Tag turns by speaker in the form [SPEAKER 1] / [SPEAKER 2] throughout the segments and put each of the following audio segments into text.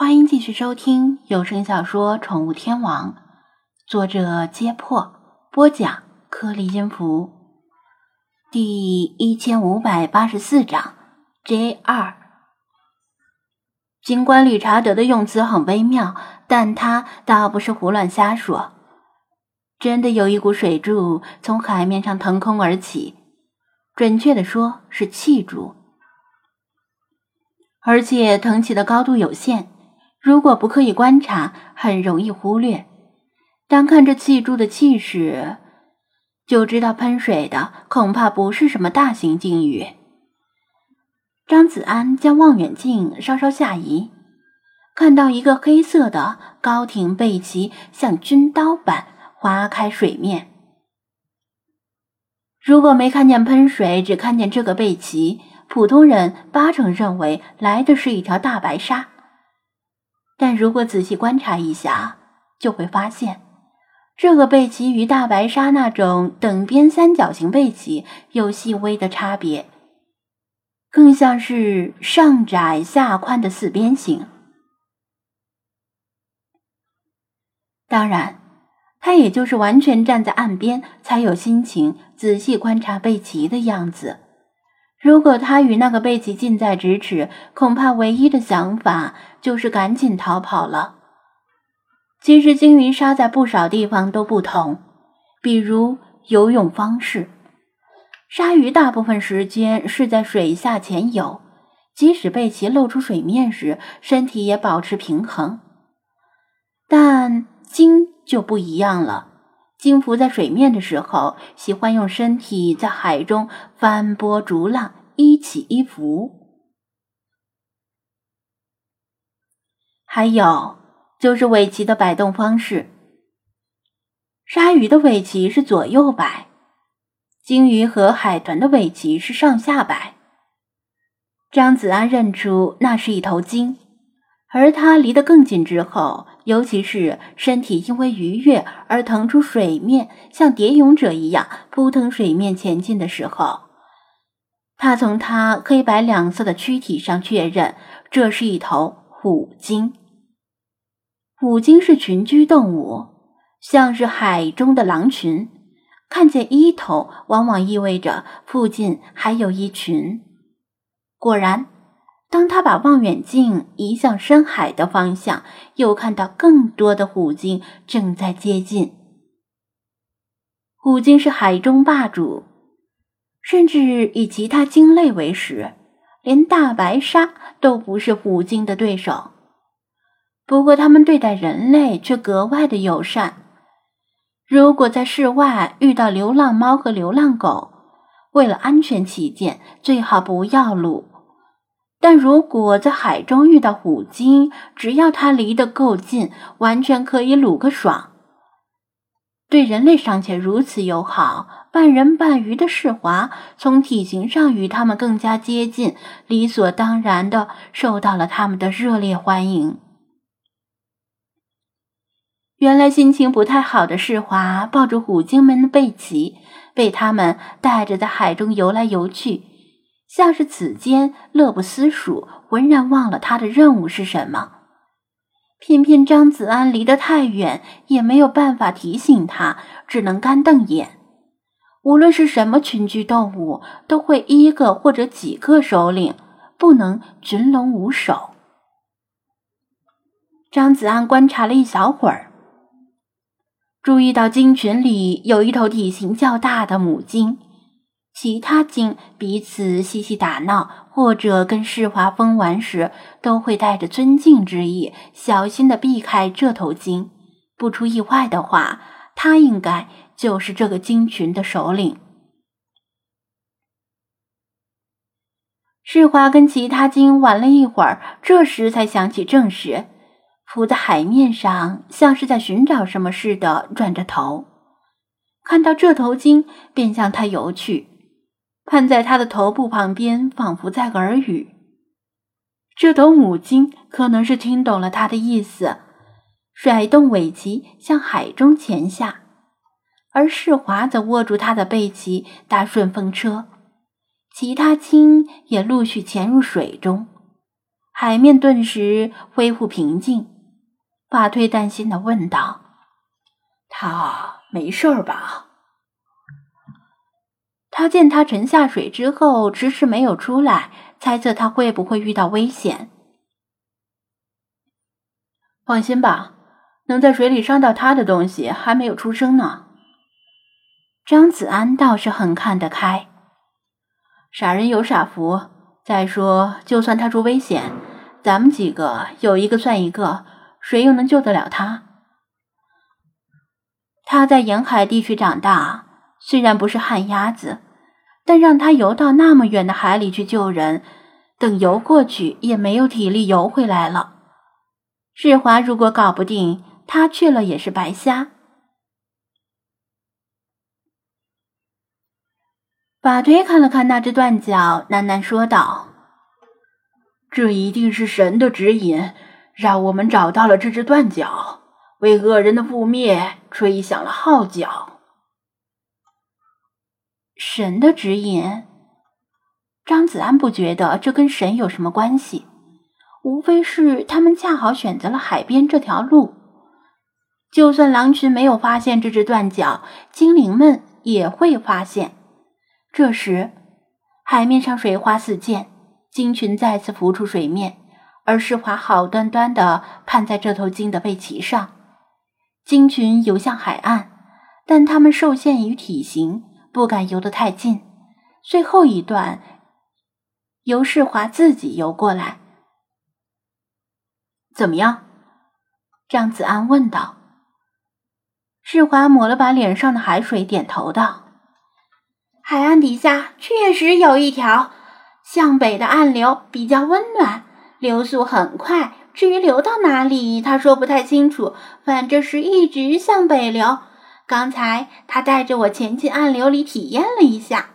[SPEAKER 1] 欢迎继续收听有声小说《宠物天王》，作者：揭破，播讲：颗粒音符，第一千五百八十四章 J 二。尽管理查德的用词很微妙，但他倒不是胡乱瞎说。真的有一股水柱从海面上腾空而起，准确的说是气柱，而且腾起的高度有限。如果不刻意观察，很容易忽略。单看这气柱的气势，就知道喷水的恐怕不是什么大型鲸鱼。张子安将望远镜稍稍下移，看到一个黑色的高挺背鳍像军刀般划开水面。如果没看见喷水，只看见这个背鳍，普通人八成认为来的是一条大白鲨。但如果仔细观察一下，就会发现，这个背鳍与大白鲨那种等边三角形背鳍有细微的差别，更像是上窄下宽的四边形。当然，他也就是完全站在岸边，才有心情仔细观察背鳍的样子。如果他与那个贝奇近在咫尺，恐怕唯一的想法就是赶紧逃跑了。其实鲸鱼鲨在不少地方都不同，比如游泳方式，鲨鱼大部分时间是在水下潜游，即使贝奇露出水面时，身体也保持平衡。但鲸就不一样了。鲸浮在水面的时候，喜欢用身体在海中翻波逐浪，一起一伏。还有就是尾鳍的摆动方式，鲨鱼的尾鳍是左右摆，鲸鱼和海豚的尾鳍是上下摆。张子安认出那是一头鲸，而他离得更近之后。尤其是身体因为愉悦而腾出水面，像蝶泳者一样扑腾水面前进的时候，他从他黑白两色的躯体上确认，这是一头虎鲸。虎鲸是群居动物，像是海中的狼群，看见一头，往往意味着附近还有一群。果然。当他把望远镜移向深海的方向，又看到更多的虎鲸正在接近。虎鲸是海中霸主，甚至以其他鲸类为食，连大白鲨都不是虎鲸的对手。不过，他们对待人类却格外的友善。如果在室外遇到流浪猫和流浪狗，为了安全起见，最好不要撸。但如果在海中遇到虎鲸，只要它离得够近，完全可以撸个爽。对人类尚且如此友好，半人半鱼的世华从体型上与他们更加接近，理所当然的受到了他们的热烈欢迎。原来心情不太好的世华抱着虎鲸们的背鳍，被他们带着在海中游来游去。像是此间乐不思蜀，浑然忘了他的任务是什么。偏偏张子安离得太远，也没有办法提醒他，只能干瞪眼。无论是什么群居动物，都会一个或者几个首领，不能群龙无首。张子安观察了一小会儿，注意到鲸群里有一头体型较大的母鲸。其他鲸彼此嬉戏打闹，或者跟世华疯玩时，都会带着尊敬之意，小心的避开这头鲸。不出意外的话，他应该就是这个鲸群的首领。世华跟其他鲸玩了一会儿，这时才想起正事，浮在海面上，像是在寻找什么似的，转着头，看到这头鲸，便向他游去。攀在他的头部旁边，仿佛在耳语。这头母鲸可能是听懂了他的意思，甩动尾鳍向海中潜下，而世华则握住他的背鳍搭顺风车。其他鲸也陆续潜入水中，海面顿时恢复平静。法推担心的问道：“
[SPEAKER 2] 他没事儿吧？”
[SPEAKER 1] 他见他沉下水之后迟迟没有出来，猜测他会不会遇到危险。
[SPEAKER 2] 放心吧，能在水里伤到他的东西还没有出生呢。
[SPEAKER 1] 张子安倒是很看得开，
[SPEAKER 2] 傻人有傻福。再说，就算他出危险，咱们几个有一个算一个，谁又能救得了他？
[SPEAKER 1] 他在沿海地区长大，虽然不是旱鸭子，但让他游到那么远的海里去救人，等游过去也没有体力游回来了。世华如果搞不定，他去了也是白瞎。法推看了看那只断脚，喃喃说道：“
[SPEAKER 2] 这一定是神的指引，让我们找到了这只断脚，为恶人的覆灭吹响了号角。”
[SPEAKER 1] 神的指引，张子安不觉得这跟神有什么关系，无非是他们恰好选择了海边这条路。就算狼群没有发现这只断脚，精灵们也会发现。这时，海面上水花四溅，鲸群再次浮出水面，而世华好端端的攀在这头鲸的背鳍上。鲸群游向海岸，但它们受限于体型，不敢游得太近。最后一段，由世华自己游过来。
[SPEAKER 2] 怎么样？
[SPEAKER 1] 张子安问道。世华抹了把脸上的海水，点头道。海岸底下确实有一条向北的暗流，比较温暖，流速很快。至于流到哪里，他说不太清楚，反正是一直向北流。刚才他带着我潜进暗流里体验了一下。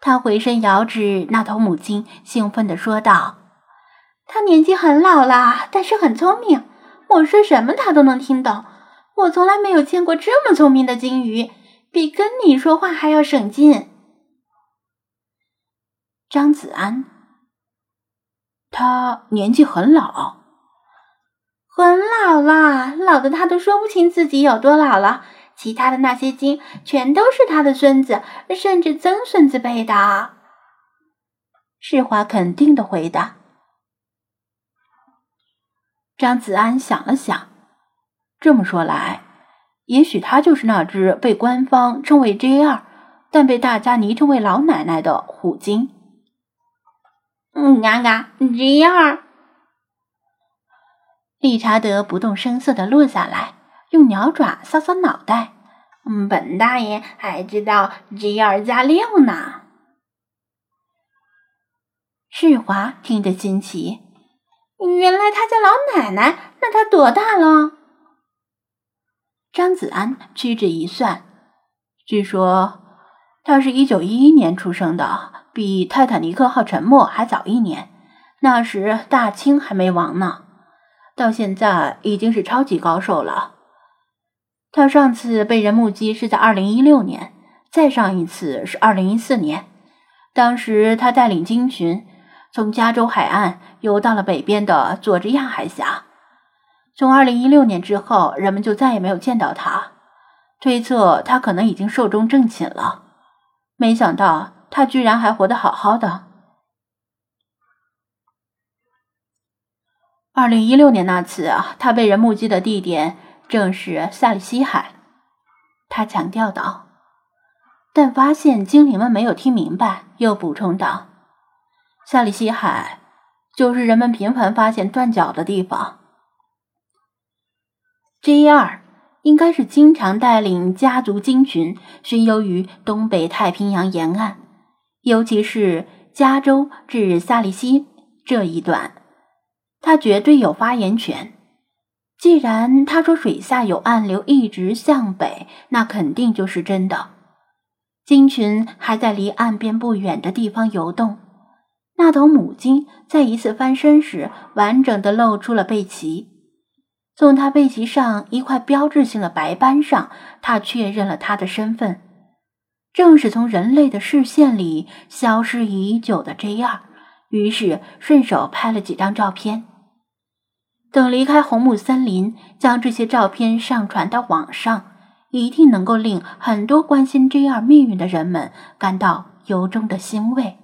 [SPEAKER 1] 他回身遥指那头母鲸，兴奋地说道：“它年纪很老了，但是很聪明。我说什么，它都能听懂。我从来没有见过这么聪明的鲸鱼。”比跟你说话还要省劲，
[SPEAKER 2] 张子安。他年纪很老，
[SPEAKER 1] 很老啦，老的他都说不清自己有多老了。其他的那些经全都是他的孙子，甚至曾孙子辈的。世华肯定的回答。
[SPEAKER 2] 张子安想了想，这么说来。也许他就是那只被官方称为 J 二，但被大家昵称为老奶奶的虎鲸。
[SPEAKER 1] 嗯，嘎嘎，J 二。理查德不动声色的落下来，用鸟爪搔搔脑袋。嗯，本大爷还知道 G 二加六呢。世华听着惊奇，原来他叫老奶奶，那他多大了？张子安屈指一算，据说他是一九一一年出生的，比泰坦尼克号沉没还早一年。那时大清还没亡呢，到现在已经是超级高手了。他上次被人目击是在二零一六年，再上一次是二零一四年，当时他带领鲸群从加州海岸游到了北边的佐治亚海峡。从二零一六年之后，人们就再也没有见到他，推测他可能已经寿终正寝了。没想到他居然还活得好好的。二零一六年那次啊，他被人目击的地点正是萨利西海，他强调道。但发现精灵们没有听明白，又补充道：“萨利西海就是人们频繁发现断脚的地方。” J 二应该是经常带领家族鲸群巡游于东北太平洋沿岸，尤其是加州至萨利西这一段，他绝对有发言权。既然他说水下有暗流一直向北，那肯定就是真的。鲸群还在离岸边不远的地方游动，那头母鲸在一次翻身时，完整的露出了背鳍。从它背鳍上一块标志性的白斑上，他确认了他的身份，正是从人类的视线里消失已久的 J 二。于是顺手拍了几张照片。等离开红木森林，将这些照片上传到网上，一定能够令很多关心 J 二命运的人们感到由衷的欣慰。